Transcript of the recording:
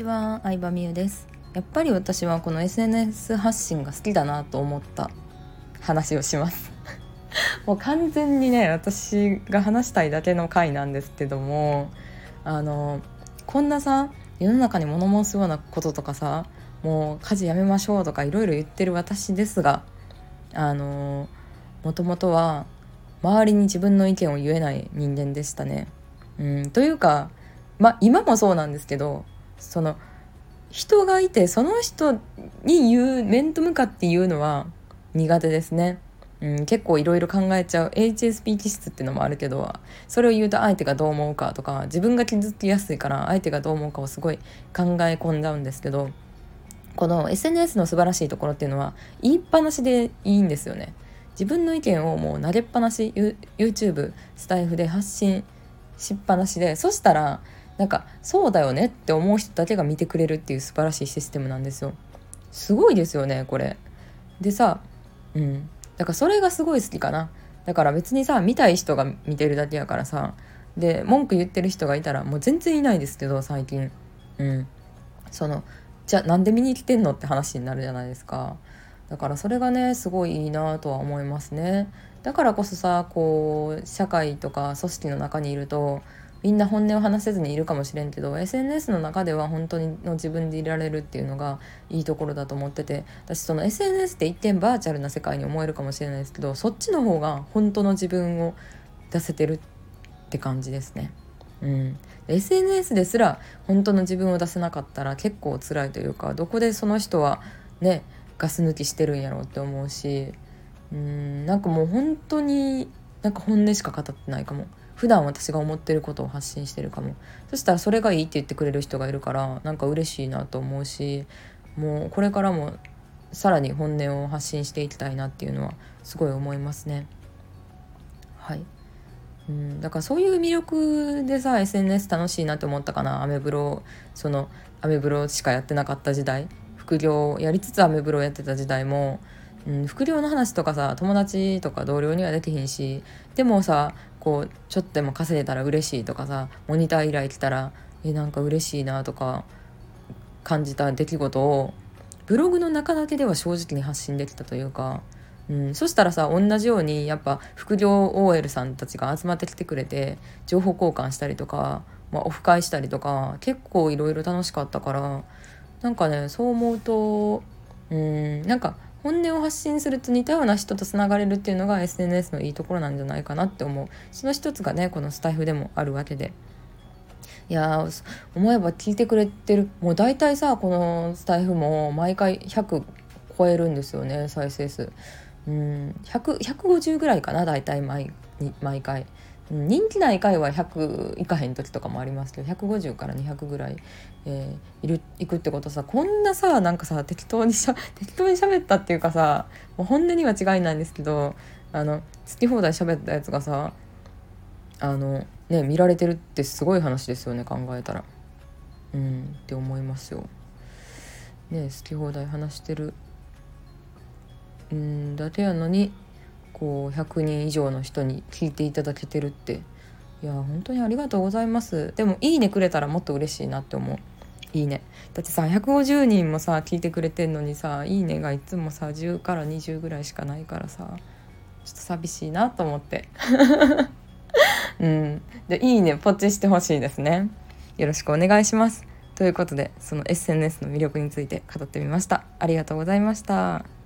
ちは、相葉美優ですやっぱり私はこの SNS 発信が好きだなと思った話をします もう完全にね私が話したいだけの回なんですけどもあのこんなさ世の中に物申すようなこととかさもう家事やめましょうとかいろいろ言ってる私ですがあのもともとは周りに自分の意見を言えない人間でしたね。うん、というかまあ今もそうなんですけどその人がいてその人に言う面と向かって言うのは苦手ですね。うん、結構いろいろ考えちゃう HSP 気質っていうのもあるけどそれを言うと相手がどう思うかとか自分が傷つきやすいから相手がどう思うかをすごい考え込んじゃうんですけどこの SNS の素晴らしいところっていうのは言いっぱなしでいいんですよね。自分の意見をもう投げっぱなし YouTube スタイフで発信しっぱなしでそしたらなんかそうだよねって思う人だけが見てくれるっていう素晴らしいシステムなんですよ。すごいですよねこれ。でさうん。だからそれがすごい好きかな。だから別にさ見たい人が見てるだけやからさ。で文句言ってる人がいたらもう全然いないですけど最近。うん。そのじゃあなんで見に来てんのって話になるじゃないですか。だからそれがねすごいいいなとは思いますね。だからこそさこう社会とか組織の中にいるとみんな本音を話せずにいるかもしれんけど SNS の中では本当にの自分でいられるっていうのがいいところだと思ってて私その SNS って一見バーチャルな世界に思えるかもしれないですけどそっちの方が本当の自分を出せてるって感じですね。うん、SNS ですら本当の自分を出せなかったら結構辛いというかどこでその人はねガス抜きしてるんやろうって思うしうんなんかもう本当になんか本音しか語ってないかも。普段私が思ってることを発信してるかも。そしたらそれがいいって言ってくれる人がいるからなんか嬉しいなと思うしもうこれからもさらに本音を発信していきたいなっていうのはすごい思いますね。はい。うんだからそういう魅力でさ SNS 楽しいなって思ったかな。アメブロそのアメブロしかやってなかった時代。副業やりつつアメブロやってた時代もうん、副業の話とかさ友達とか同僚にはできひんしでもさこうちょっとでも稼げたら嬉しいとかさモニター依頼来たらえなんか嬉しいなとか感じた出来事をブログの中だけでは正直に発信できたというか、うん、そしたらさ同じようにやっぱ副業 OL さんたちが集まってきてくれて情報交換したりとか、まあ、オフ会したりとか結構いろいろ楽しかったからなんかねそう思うとうんなんか本音を発信すると似たような人とつながれるっていうのが SNS のいいところなんじゃないかなって思う。その一つがねこのスタイフでもあるわけで。いや思えば聞いてくれてる。もう大体さこのスタイフも毎回100超えるんですよね再生数。うん150ぐらいかな大体毎毎回。人気ない回は100いかへん時とかもありますけど150から200ぐらい、えー、いるいくってことさこんなさなんかさ適当にしゃ 適当に喋ったっていうかさもう本音には違いないんですけどあの好き放題喋ったやつがさあのね見られてるってすごい話ですよね考えたらうんって思いますよ。ね好き放題話してるんだけやのにこう100人以上の人に聞いていただけてるって。いや本当にありがとうございます。でも「いいね」くれたらもっと嬉しいなって思う。いいね。だってさ150人もさ聞いてくれてんのにさ「いいね」がいつもさ10から20ぐらいしかないからさちょっと寂しいなと思って。うん。で「いいね」ポチしてほしいですね。よろしくお願いします。ということでその SNS の魅力について語ってみました。ありがとうございました。